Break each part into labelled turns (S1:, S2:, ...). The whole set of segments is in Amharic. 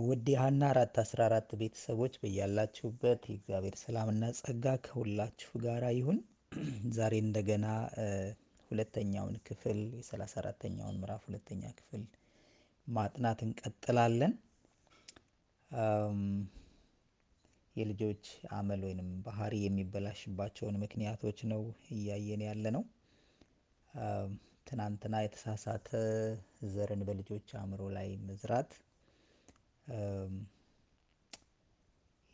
S1: ውድ የሃና አራት አስራ አራት ቤተሰቦች በያላችሁበት የእግዚአብሔር ሰላምና ጸጋ ከሁላችሁ ጋራ ይሁን። ዛሬ እንደገና ሁለተኛውን ክፍል የሰላሳ አራተኛውን ምዕራፍ ሁለተኛ ክፍል ማጥናት እንቀጥላለን። የልጆች አመል ወይንም ባህሪ የሚበላሽባቸውን ምክንያቶች ነው እያየን ያለ ነው። ትናንትና የተሳሳተ ዘርን በልጆች አእምሮ ላይ መዝራት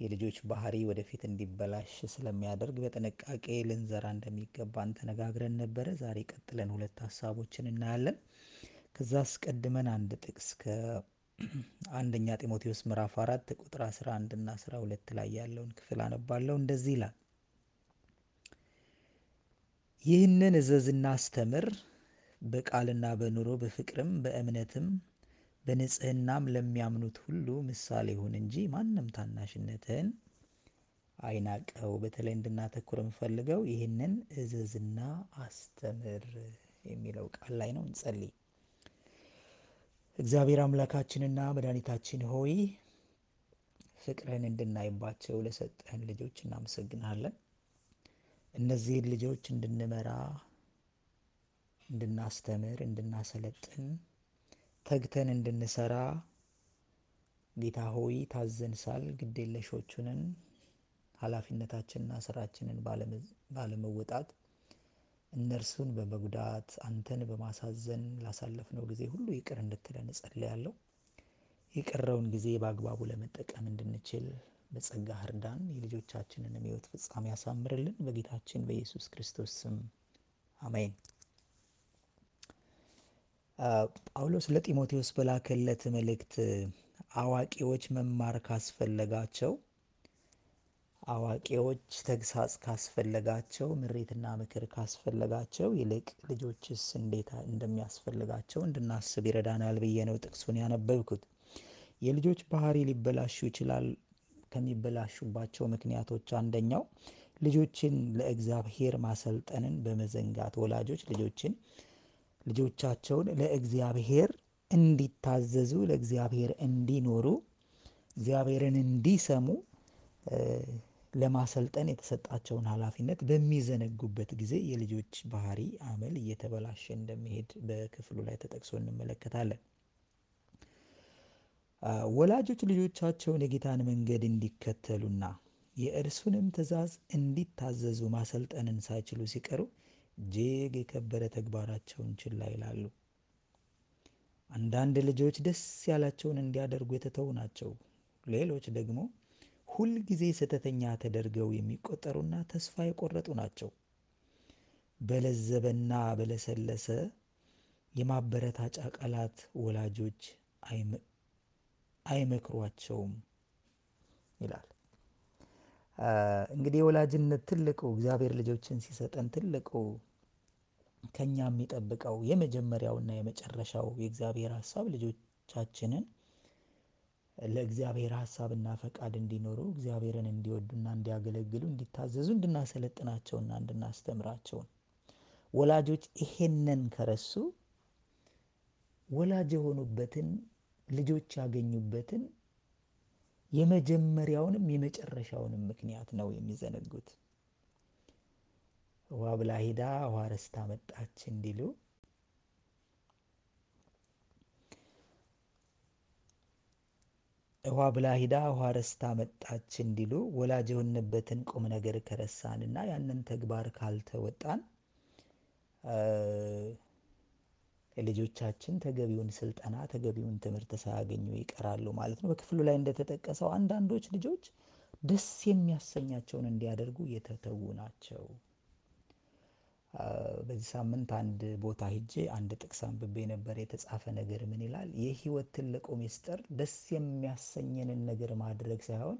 S1: የልጆች ባህሪ ወደፊት እንዲበላሽ ስለሚያደርግ በጥንቃቄ ልንዘራ እንደሚገባን ተነጋግረን ነበረ። ዛሬ ቀጥለን ሁለት ሀሳቦችን እናያለን። ከዛ አስቀድመን አንድ ጥቅስ ከአንደኛ ጢሞቴዎስ ምዕራፍ አራት ቁጥር አስራ አንድ እና አስራ ሁለት ላይ ያለውን ክፍል አነባለሁ። እንደዚህ ይላል፣ ይህንን እዘዝና አስተምር፣ በቃልና በኑሮ በፍቅርም በእምነትም በንጽህናም ለሚያምኑት ሁሉ ምሳሌ ይሁን እንጂ ማንም ታናሽነትህን አይናቀው። በተለይ እንድናተኩር የምፈልገው ይህንን እዘዝና አስተምር የሚለው ቃል ላይ ነው። እንጸልይ። እግዚአብሔር አምላካችንና መድኃኒታችን ሆይ ፍቅርህን እንድናይባቸው ለሰጠህን ልጆች እናመሰግናለን። እነዚህን ልጆች እንድንመራ፣ እንድናስተምር፣ እንድናሰለጥን ተግተን እንድንሰራ ጌታ ሆይ ታዘን ሳል ግዴለሾቹንን ኃላፊነታችንና ስራችንን ባለመወጣት እነርሱን በመጉዳት አንተን በማሳዘን ላሳለፍነው ጊዜ ሁሉ ይቅር እንድትለን እጸልያለሁ። የቀረውን ጊዜ በአግባቡ ለመጠቀም እንድንችል በጸጋህ እርዳን። የልጆቻችንንም ሕይወት ፍጻሜ ያሳምርልን። በጌታችን በኢየሱስ ክርስቶስ ስም አሜን። ጳውሎስ ለጢሞቴዎስ በላከለት መልእክት አዋቂዎች መማር ካስፈለጋቸው አዋቂዎች ተግሳጽ ካስፈለጋቸው ምሬትና ምክር ካስፈለጋቸው ይልቅ ልጆችስ እንዴት እንደሚያስፈልጋቸው እንድናስብ ይረዳናል ብዬ ነው ጥቅሱን ያነበብኩት። የልጆች ባህሪ ሊበላሹ ይችላል። ከሚበላሹባቸው ምክንያቶች አንደኛው ልጆችን ለእግዚአብሔር ማሰልጠንን በመዘንጋት ወላጆች ልጆችን ልጆቻቸውን ለእግዚአብሔር እንዲታዘዙ ለእግዚአብሔር እንዲኖሩ እግዚአብሔርን እንዲሰሙ ለማሰልጠን የተሰጣቸውን ኃላፊነት በሚዘነጉበት ጊዜ የልጆች ባህሪ አመል እየተበላሸ እንደሚሄድ በክፍሉ ላይ ተጠቅሶ እንመለከታለን። ወላጆች ልጆቻቸውን የጌታን መንገድ እንዲከተሉና የእርሱንም ትእዛዝ እንዲታዘዙ ማሰልጠንን ሳይችሉ ሲቀሩ እጅግ የከበረ ተግባራቸውን ችላ ይላሉ። አንዳንድ ልጆች ደስ ያላቸውን እንዲያደርጉ የተተዉ ናቸው። ሌሎች ደግሞ ሁልጊዜ ስህተተኛ ተደርገው የሚቆጠሩና ተስፋ የቆረጡ ናቸው። በለዘበና በለሰለሰ የማበረታጫ ቃላት ወላጆች አይመክሯቸውም ይላል። እንግዲህ የወላጅነት ትልቁ እግዚአብሔር ልጆችን ሲሰጠን ትልቁ ከኛ የሚጠብቀው የመጀመሪያውና የመጨረሻው የእግዚአብሔር ሀሳብ ልጆቻችንን ለእግዚአብሔር ሀሳብና ፈቃድ እንዲኖሩ እግዚአብሔርን እንዲወዱና እንዲያገለግሉ እንዲታዘዙ እንድናሰለጥናቸውና እንድናስተምራቸው ወላጆች ይሄንን ከረሱ ወላጅ የሆኑበትን ልጆች ያገኙበትን የመጀመሪያውንም የመጨረሻውንም ምክንያት ነው የሚዘነጉት። ውሃ ብላ ሄዳ ውሃ ረስታ መጣች እንዲሉ ውሃ ብላ ሂዳ ውሃ ረስታ መጣች እንዲሉ ወላጅ የሆንበትን ቁም ነገር ከረሳንና ያንን ተግባር ካልተወጣን ልጆቻችን ተገቢውን ስልጠና ተገቢውን ትምህርት ሳያገኙ ይቀራሉ ማለት ነው። በክፍሉ ላይ እንደተጠቀሰው አንዳንዶች ልጆች ደስ የሚያሰኛቸውን እንዲያደርጉ የተተዉ ናቸው። በዚህ ሳምንት አንድ ቦታ ሄጄ አንድ ጥቅስ አንብቤ ነበር። የተጻፈ ነገር ምን ይላል? የህይወት ትልቁ ሚስጥር ደስ የሚያሰኘንን ነገር ማድረግ ሳይሆን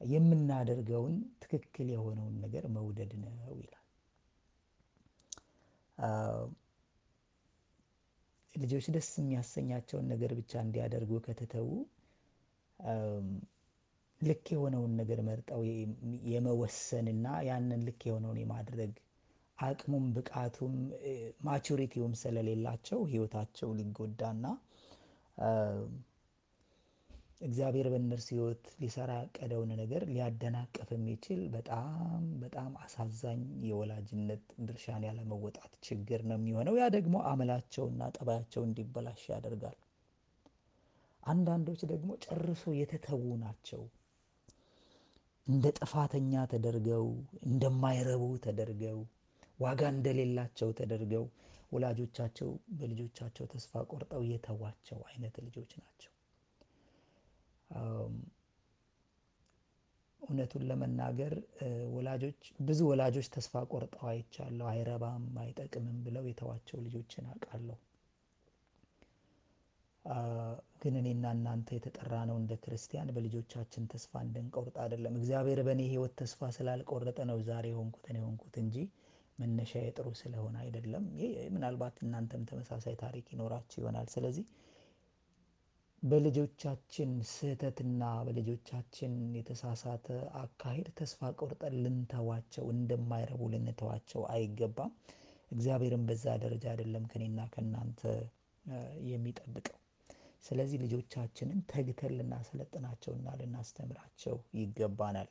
S1: የምናደርገውን ትክክል የሆነውን ነገር መውደድ ነው ይላል። ልጆች ደስ የሚያሰኛቸውን ነገር ብቻ እንዲያደርጉ ከተተዉ ልክ የሆነውን ነገር መርጠው የመወሰንና ያንን ልክ የሆነውን የማድረግ አቅሙም ብቃቱም ማቹሪቲውም ስለሌላቸው ህይወታቸው ሊጎዳና እግዚአብሔር በእነርሱ ሕይወት ሊሰራ ያቀደውን ነገር ሊያደናቅፍ የሚችል በጣም በጣም አሳዛኝ የወላጅነት ድርሻን ያለመወጣት ችግር ነው የሚሆነው። ያ ደግሞ አመላቸውና ጠባያቸው እንዲበላሽ ያደርጋል። አንዳንዶች ደግሞ ጨርሶ የተተዉ ናቸው። እንደ ጥፋተኛ ተደርገው እንደማይረቡ ተደርገው ዋጋ እንደሌላቸው ተደርገው ወላጆቻቸው በልጆቻቸው ተስፋ ቆርጠው የተዋቸው አይነት ልጆች ናቸው። እውነቱን ለመናገር ወላጆች ብዙ ወላጆች ተስፋ ቆርጠው አይቻለሁ። አይረባም፣ አይጠቅምም ብለው የተዋቸው ልጆችን አውቃለሁ። ግን እኔና እናንተ የተጠራነው እንደ ክርስቲያን በልጆቻችን ተስፋ እንድንቆርጥ አይደለም። እግዚአብሔር በእኔ ሕይወት ተስፋ ስላልቆረጠ ነው ዛሬ የሆንኩትን የሆንኩት እንጂ መነሻዬ ጥሩ ስለሆነ አይደለም። ምናልባት እናንተም ተመሳሳይ ታሪክ ይኖራችሁ ይሆናል። ስለዚህ በልጆቻችን ስህተትና በልጆቻችን የተሳሳተ አካሄድ ተስፋ ቆርጠን ልንተዋቸው እንደማይረቡ ልንተዋቸው አይገባም። እግዚአብሔርም በዛ ደረጃ አይደለም ከእኔና ከእናንተ የሚጠብቀው። ስለዚህ ልጆቻችንን ተግተን ልናሰለጥናቸውና ልናስተምራቸው ይገባናል።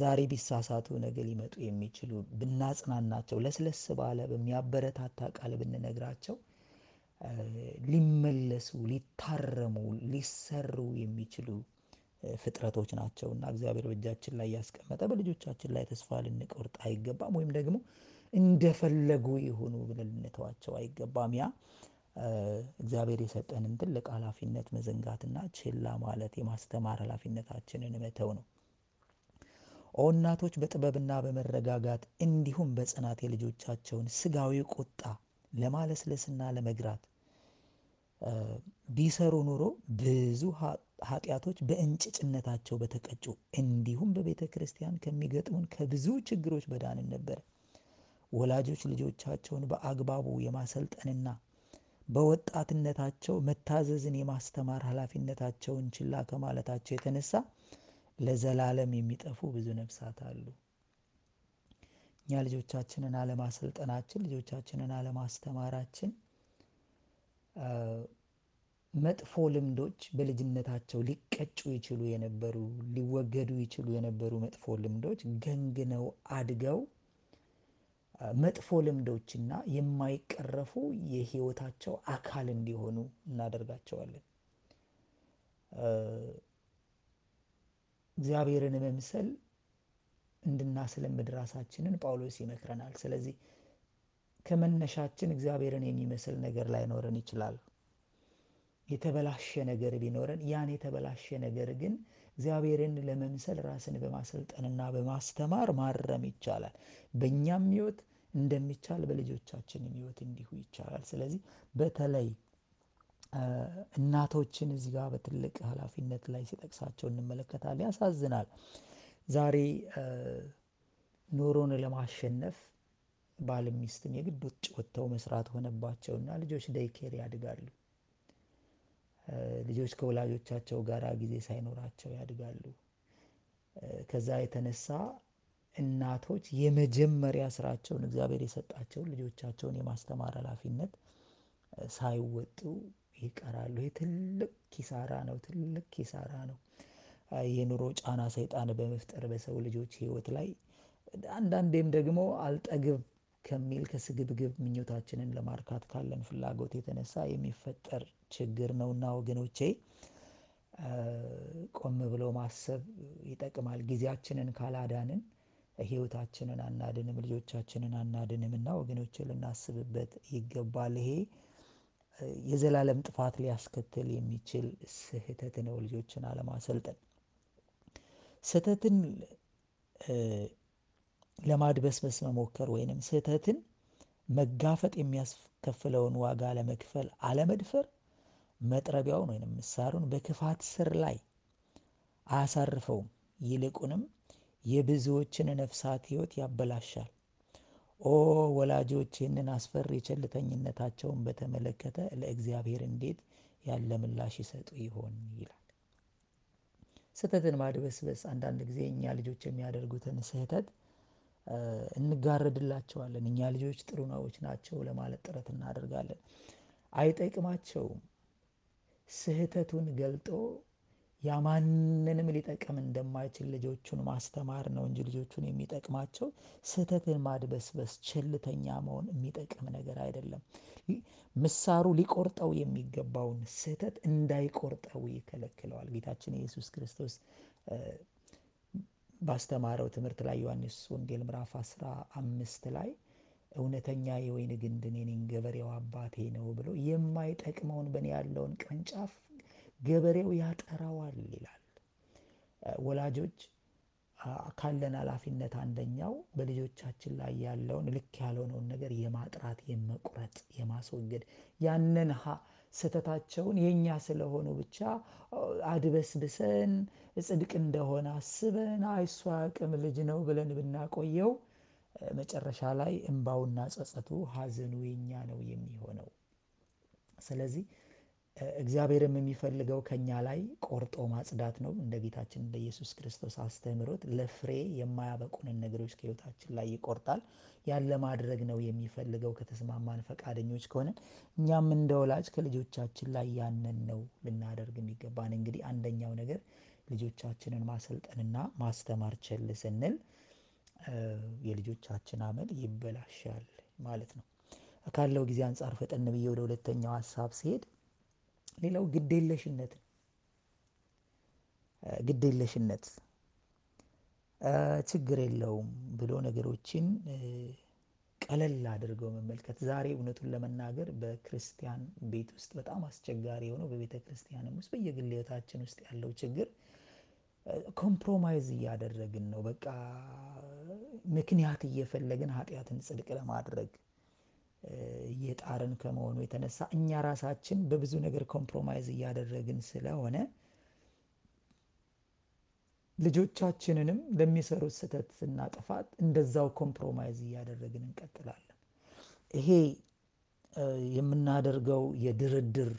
S1: ዛሬ ቢሳሳቱ ነገ ሊመጡ የሚችሉ ብናጽናናቸው፣ ለስለስ ባለ በሚያበረታታ ቃል ብንነግራቸው ሊመለሱ፣ ሊታረሙ፣ ሊሰሩ የሚችሉ ፍጥረቶች ናቸው እና እግዚአብሔር በእጃችን ላይ ያስቀመጠ በልጆቻችን ላይ ተስፋ ልንቆርጥ አይገባም። ወይም ደግሞ እንደፈለጉ ይሁኑ ብለን ልንተዋቸው አይገባም። ያ እግዚአብሔር የሰጠንን ትልቅ ኃላፊነት መዘንጋትና ችላ ማለት የማስተማር ኃላፊነታችንን መተው ነው። እናቶች በጥበብና በመረጋጋት እንዲሁም በጽናት የልጆቻቸውን ስጋዊ ቁጣ ለማለስለስና ለመግራት ቢሰሩ ኑሮ ብዙ ኃጢአቶች በእንጭጭነታቸው በተቀጩ እንዲሁም በቤተ ክርስቲያን ከሚገጥሙን ከብዙ ችግሮች በዳንን ነበር። ወላጆች ልጆቻቸውን በአግባቡ የማሰልጠንና በወጣትነታቸው መታዘዝን የማስተማር ኃላፊነታቸውን ችላ ከማለታቸው የተነሳ ለዘላለም የሚጠፉ ብዙ ነፍሳት አሉ። እኛ ልጆቻችንን አለማሰልጠናችን፣ ልጆቻችንን አለማስተማራችን መጥፎ ልምዶች በልጅነታቸው ሊቀጩ ይችሉ የነበሩ ሊወገዱ ይችሉ የነበሩ መጥፎ ልምዶች ገንግነው አድገው መጥፎ ልምዶችና የማይቀረፉ የሕይወታቸው አካል እንዲሆኑ እናደርጋቸዋለን። እግዚአብሔርን መምሰል እንድናስለምድ ራሳችንን ጳውሎስ ይመክረናል። ስለዚህ ከመነሻችን እግዚአብሔርን የሚመስል ነገር ላይኖረን ይችላል። የተበላሸ ነገር ቢኖረን ያን የተበላሸ ነገር ግን እግዚአብሔርን ለመምሰል ራስን በማሰልጠንና በማስተማር ማረም ይቻላል። በእኛም ሕይወት እንደሚቻል በልጆቻችንም ሕይወት እንዲሁ ይቻላል። ስለዚህ በተለይ እናቶችን እዚህ ጋር በትልቅ ኃላፊነት ላይ ሲጠቅሳቸው እንመለከታለን። ያሳዝናል። ዛሬ ኑሮን ለማሸነፍ ባልም ሚስትም የግድ ውጭ ወጥተው መስራት ሆነባቸውና ልጆች ዴይኬር ያድጋሉ። ልጆች ከወላጆቻቸው ጋር ጊዜ ሳይኖራቸው ያድጋሉ። ከዛ የተነሳ እናቶች የመጀመሪያ ስራቸውን እግዚአብሔር የሰጣቸውን ልጆቻቸውን የማስተማር ኃላፊነት ሳይወጡ ይቀራሉ። ይህ ትልቅ ኪሳራ ነው። ትልቅ ኪሳራ ነው። የኑሮ ጫና ሰይጣን በመፍጠር በሰው ልጆች ሕይወት ላይ አንዳንዴም ደግሞ አልጠግብ ከሚል ከስግብግብ ምኞታችንን ለማርካት ካለን ፍላጎት የተነሳ የሚፈጠር ችግር ነውና ወገኖቼ ቆም ብሎ ማሰብ ይጠቅማል። ጊዜያችንን ካላዳንን ሕይወታችንን አናድንም፣ ልጆቻችንን አናድንም እና ወገኖቼ ልናስብበት ይገባል። ይሄ የዘላለም ጥፋት ሊያስከትል የሚችል ስህተት ነው። ልጆችን አለማሰልጠን ስህተትን ለማድበስበስ መሞከር ወይንም ስህተትን መጋፈጥ የሚያስከፍለውን ዋጋ ለመክፈል አለመድፈር መጥረቢያውን ወይንም ምሳሩን በክፋት ስር ላይ አያሳርፈውም። ይልቁንም የብዙዎችን ነፍሳት ሕይወት ያበላሻል። ኦ ወላጆች ይህንን አስፈሪ ቸልተኝነታቸውን በተመለከተ ለእግዚአብሔር እንዴት ያለ ምላሽ ይሰጡ ይሆን ይላል። ስህተትን ማድበስበስ አንዳንድ ጊዜ እኛ ልጆች የሚያደርጉትን ስህተት እንጋረድላቸዋለን። እኛ ልጆች ጥሩ ነዎች ናቸው ለማለት ጥረት እናደርጋለን። አይጠቅማቸውም። ስህተቱን ገልጦ ያማንንም ሊጠቅም እንደማይችል ልጆቹን ማስተማር ነው እንጂ ልጆቹን የሚጠቅማቸው ስህተትን ማድበስበስ፣ ቸልተኛ መሆን የሚጠቅም ነገር አይደለም። ምሳሩ ሊቆርጠው የሚገባውን ስህተት እንዳይቆርጠው ይከለክለዋል። ጌታችን ኢየሱስ ክርስቶስ ባስተማረው ትምህርት ላይ ዮሐንስ ወንጌል ምዕራፍ አስራ አምስት ላይ እውነተኛ የወይን ግንድ እኔ ነኝ፣ ገበሬው አባቴ ነው ብሎ የማይጠቅመውን በእኔ ያለውን ቅርንጫፍ ገበሬው ያጠራዋል ይላል። ወላጆች ካለን ኃላፊነት አንደኛው በልጆቻችን ላይ ያለውን ልክ ያልሆነውን ነገር የማጥራት፣ የመቁረጥ፣ የማስወገድ ያንን ስህተታቸውን የእኛ ስለሆኑ ብቻ አድበስብሰን ጽድቅ እንደሆነ አስበን እሱ አያውቅም ልጅ ነው ብለን ብናቆየው መጨረሻ ላይ እንባውና ጸጸቱ ሐዘኑ የኛ ነው የሚሆነው። ስለዚህ እግዚአብሔርም የሚፈልገው ከኛ ላይ ቆርጦ ማጽዳት ነው። እንደ ጌታችን እንደ ኢየሱስ ክርስቶስ አስተምህሮት ለፍሬ የማያበቁንን ነገሮች ከሕይወታችን ላይ ይቆርጣል። ያን ለማድረግ ነው የሚፈልገው ከተስማማን ፈቃደኞች ከሆነ እኛም እንደ ወላጅ ከልጆቻችን ላይ ያንን ነው ልናደርግ የሚገባን። እንግዲህ አንደኛው ነገር ልጆቻችንን ማሰልጠንና ማስተማር ቸል ስንል የልጆቻችን አመል ይበላሻል ማለት ነው። ካለው ጊዜ አንጻር ፈጠን ብዬ ወደ ሁለተኛው ሀሳብ ሲሄድ ሌላው ግዴለሽነት ግዴለሽነት ችግር የለውም ብሎ ነገሮችን ቀለል አድርገው መመልከት። ዛሬ እውነቱን ለመናገር በክርስቲያን ቤት ውስጥ በጣም አስቸጋሪ የሆነው በቤተ ክርስቲያንም ውስጥ በየግል ውስጥ ያለው ችግር compromise እያደረግን ነው። በቃ ምክንያት እየፈለግን ኃጢአትን ጽድቅ ለማድረግ እየጣርን ከመሆኑ የተነሳ እኛ ራሳችን በብዙ ነገር compromise እያደረግን ስለሆነ ልጆቻችንንም ለሚሰሩት ስህተትና ጥፋት እንደዛው compromise እያደረግን እንቀጥላለን። ይሄ የምናደርገው የድርድር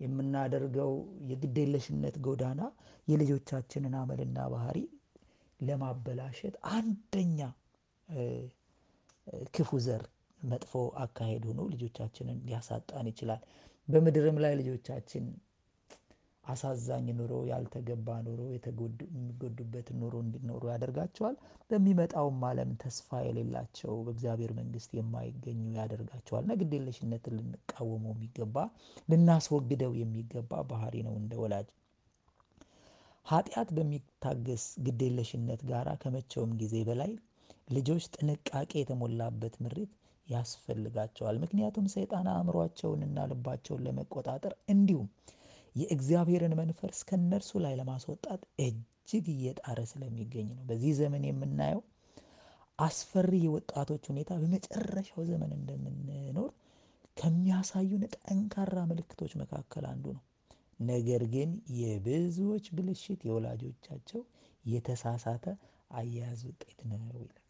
S1: የምናደርገው የግዴለሽነት ጎዳና የልጆቻችንን አመልና ባህሪ ለማበላሸት አንደኛ ክፉ ዘር መጥፎ አካሄድ ሆኖ ልጆቻችንን ሊያሳጣን ይችላል። በምድርም ላይ ልጆቻችን አሳዛኝ ኑሮ፣ ያልተገባ ኑሮ፣ የሚጎዱበትን ኑሮ እንዲኖሩ ያደርጋቸዋል። በሚመጣውም ዓለም ተስፋ የሌላቸው በእግዚአብሔር መንግሥት የማይገኙ ያደርጋቸዋል እና ግዴለሽነትን ልንቃወመው የሚገባ ልናስወግደው የሚገባ ባህሪ ነው እንደ ወላጅ። ኃጢአት በሚታገስ ግዴለሽነት ጋር ከመቼውም ጊዜ በላይ ልጆች ጥንቃቄ የተሞላበት ምሪት ያስፈልጋቸዋል። ምክንያቱም ሰይጣን አእምሯቸውንና ልባቸውን ለመቆጣጠር እንዲሁም የእግዚአብሔርን መንፈስ ከእነርሱ ላይ ለማስወጣት እጅግ እየጣረ ስለሚገኝ ነው። በዚህ ዘመን የምናየው አስፈሪ የወጣቶች ሁኔታ በመጨረሻው ዘመን እንደምንኖር ከሚያሳዩን ጠንካራ ምልክቶች መካከል አንዱ ነው። ነገር ግን የብዙዎች ብልሽት የወላጆቻቸው የተሳሳተ አያያዝ ውጤት ነው ይላል።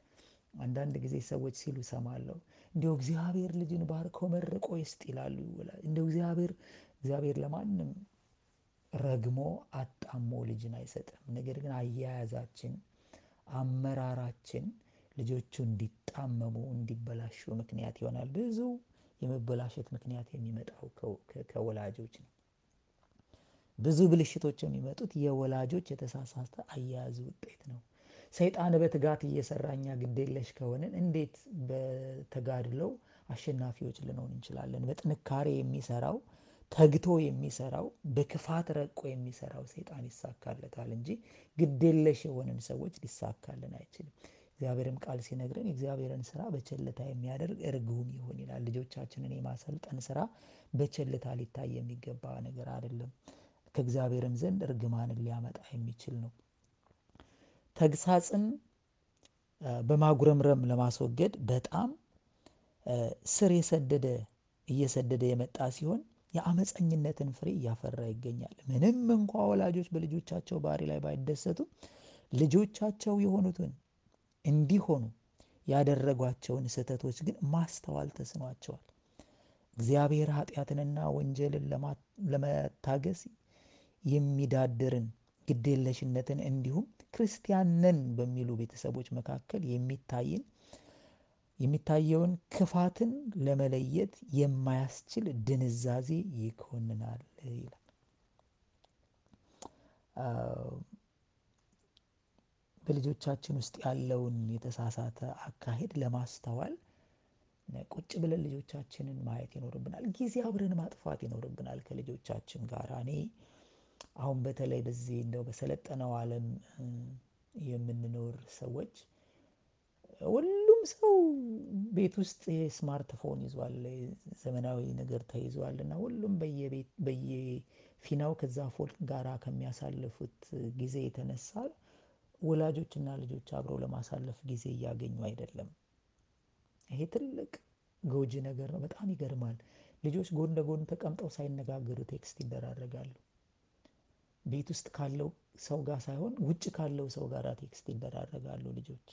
S1: አንዳንድ ጊዜ ሰዎች ሲሉ እሰማለሁ፣ እንዲሁ እግዚአብሔር ልጅን ባርኮ መርቆ ይስጥ ይላሉ። እንዲሁ እግዚአብሔር እግዚአብሔር ለማንም ረግሞ አጣሞ ልጅን አይሰጥም። ነገር ግን አያያዛችን፣ አመራራችን ልጆቹ እንዲጣመሙ እንዲበላሹ ምክንያት ይሆናል። ብዙ የመበላሸት ምክንያት የሚመጣው ከወላጆች ነው። ብዙ ብልሽቶች የሚመጡት የወላጆች የተሳሳተ አያያዝ ውጤት ነው። ሰይጣን በትጋት እየሰራ እኛ ግዴለሽ ከሆንን እንዴት በተጋድለው አሸናፊዎች ልንሆን እንችላለን? በጥንካሬ የሚሰራው ተግቶ የሚሰራው በክፋት ረቆ የሚሰራው ሰይጣን ይሳካለታል እንጂ ግዴለሽ የሆንን ሰዎች ሊሳካልን አይችልም። እግዚአብሔርም ቃል ሲነግረን የእግዚአብሔርን ስራ በቸልታ የሚያደርግ እርጉም ይሁን ይላል። ልጆቻችንን የማሰልጠን ስራ በቸልታ ሊታይ የሚገባ ነገር አይደለም። ከእግዚአብሔርም ዘንድ እርግማንን ሊያመጣ የሚችል ነው። ተግሳጽን በማጉረምረም ለማስወገድ በጣም ስር የሰደደ እየሰደደ የመጣ ሲሆን የአመፀኝነትን ፍሬ እያፈራ ይገኛል። ምንም እንኳ ወላጆች በልጆቻቸው ባህሪ ላይ ባይደሰቱም ልጆቻቸው የሆኑትን እንዲሆኑ ያደረጓቸውን ስህተቶች ግን ማስተዋል ተስኗቸዋል። እግዚአብሔር ኃጢአትንና ወንጀልን ለመታገስ የሚዳድርን ግዴለሽነትን እንዲሁም ክርስቲያን ነን በሚሉ ቤተሰቦች መካከል የሚታይን የሚታየውን ክፋትን ለመለየት የማያስችል ድንዛዜ ይኮንናል ይላል። በልጆቻችን ውስጥ ያለውን የተሳሳተ አካሄድ ለማስተዋል ቁጭ ብለን ልጆቻችንን ማየት ይኖርብናል። ጊዜ አብረን ማጥፋት ይኖርብናል ከልጆቻችን ጋር። እኔ አሁን በተለይ በዚህ እንደው በሰለጠነው ዓለም የምንኖር ሰዎች ሁሉም ሰው ቤት ውስጥ የስማርት ፎን ይዟል፣ ዘመናዊ ነገር ተይዟል እና ሁሉም በየፊናው ከዛ phone ጋራ ከሚያሳልፉት ጊዜ የተነሳ ወላጆችና ልጆች አብረው ለማሳለፍ ጊዜ እያገኙ አይደለም። ይሄ ትልቅ ጎጂ ነገር ነው። በጣም ይገርማል። ልጆች ጎን ለጎን ተቀምጠው ሳይነጋገሩ text ይደራረጋሉ። ቤት ውስጥ ካለው ሰው ጋር ሳይሆን ውጭ ካለው ሰው ጋር text ይደራረጋሉ ልጆች።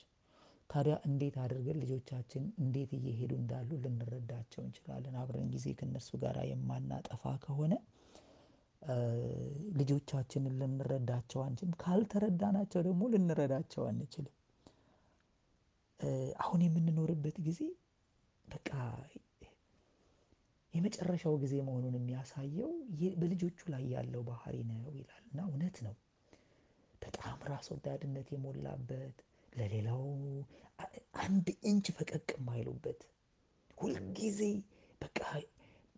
S1: ታዲያ እንዴት አድርገን ልጆቻችን እንዴት እየሄዱ እንዳሉ ልንረዳቸው እንችላለን? አብረን ጊዜ ከእነሱ ጋር የማናጠፋ ከሆነ ልጆቻችንን ልንረዳቸው አንችልም። ካልተረዳናቸው ደግሞ ልንረዳቸው አንችልም። አሁን የምንኖርበት ጊዜ በቃ የመጨረሻው ጊዜ መሆኑን የሚያሳየው በልጆቹ ላይ ያለው ባህሪ ነው ይላል እና እውነት ነው። በጣም ራስ ወዳድነት የሞላበት ለሌላው አንድ ኢንች ፈቀቅ የማይሉበት ሁልጊዜ በቃ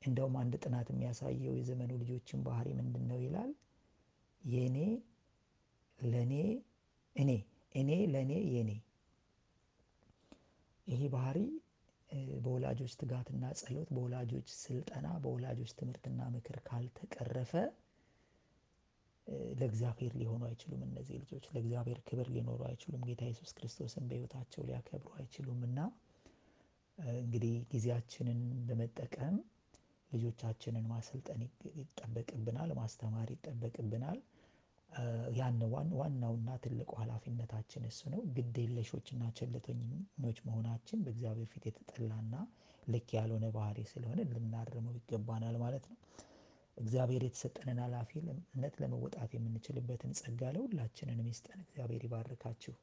S1: እንደውም አንድ ጥናት የሚያሳየው የዘመኑ ልጆችን ባህሪ ምንድነው ይላል? የኔ ለኔ እኔ እኔ ለኔ የኔ ይሄ ባህሪ በወላጆች ትጋትና ጸሎት፣ በወላጆች ስልጠና፣ በወላጆች ትምህርትና ምክር ካልተቀረፈ ለእግዚአብሔር ሊሆኑ አይችሉም። እነዚህ ልጆች ለእግዚአብሔር ክብር ሊኖሩ አይችሉም። ጌታ ኢየሱስ ክርስቶስን በህይወታቸው ሊያከብሩ አይችሉም እና እንግዲህ ጊዜያችንን በመጠቀም ልጆቻችንን ማሰልጠን ይጠበቅብናል፣ ማስተማር ይጠበቅብናል። ያን ዋናውና ትልቁ ሀላፊነታችን እሱ ነው። ግድ ቸልተኞች መሆናችን በእግዚአብሔር ፊት የተጠላና ልክ ያልሆነ ባህሪ ስለሆነ ልናርመው ይገባናል ማለት ነው። እግዚአብሔር የተሰጠንን ሀላፊነት ለመወጣት የምንችልበትን ጸጋ ለሁላችንም ይስጠን። እግዚአብሔር ይባርካችሁ።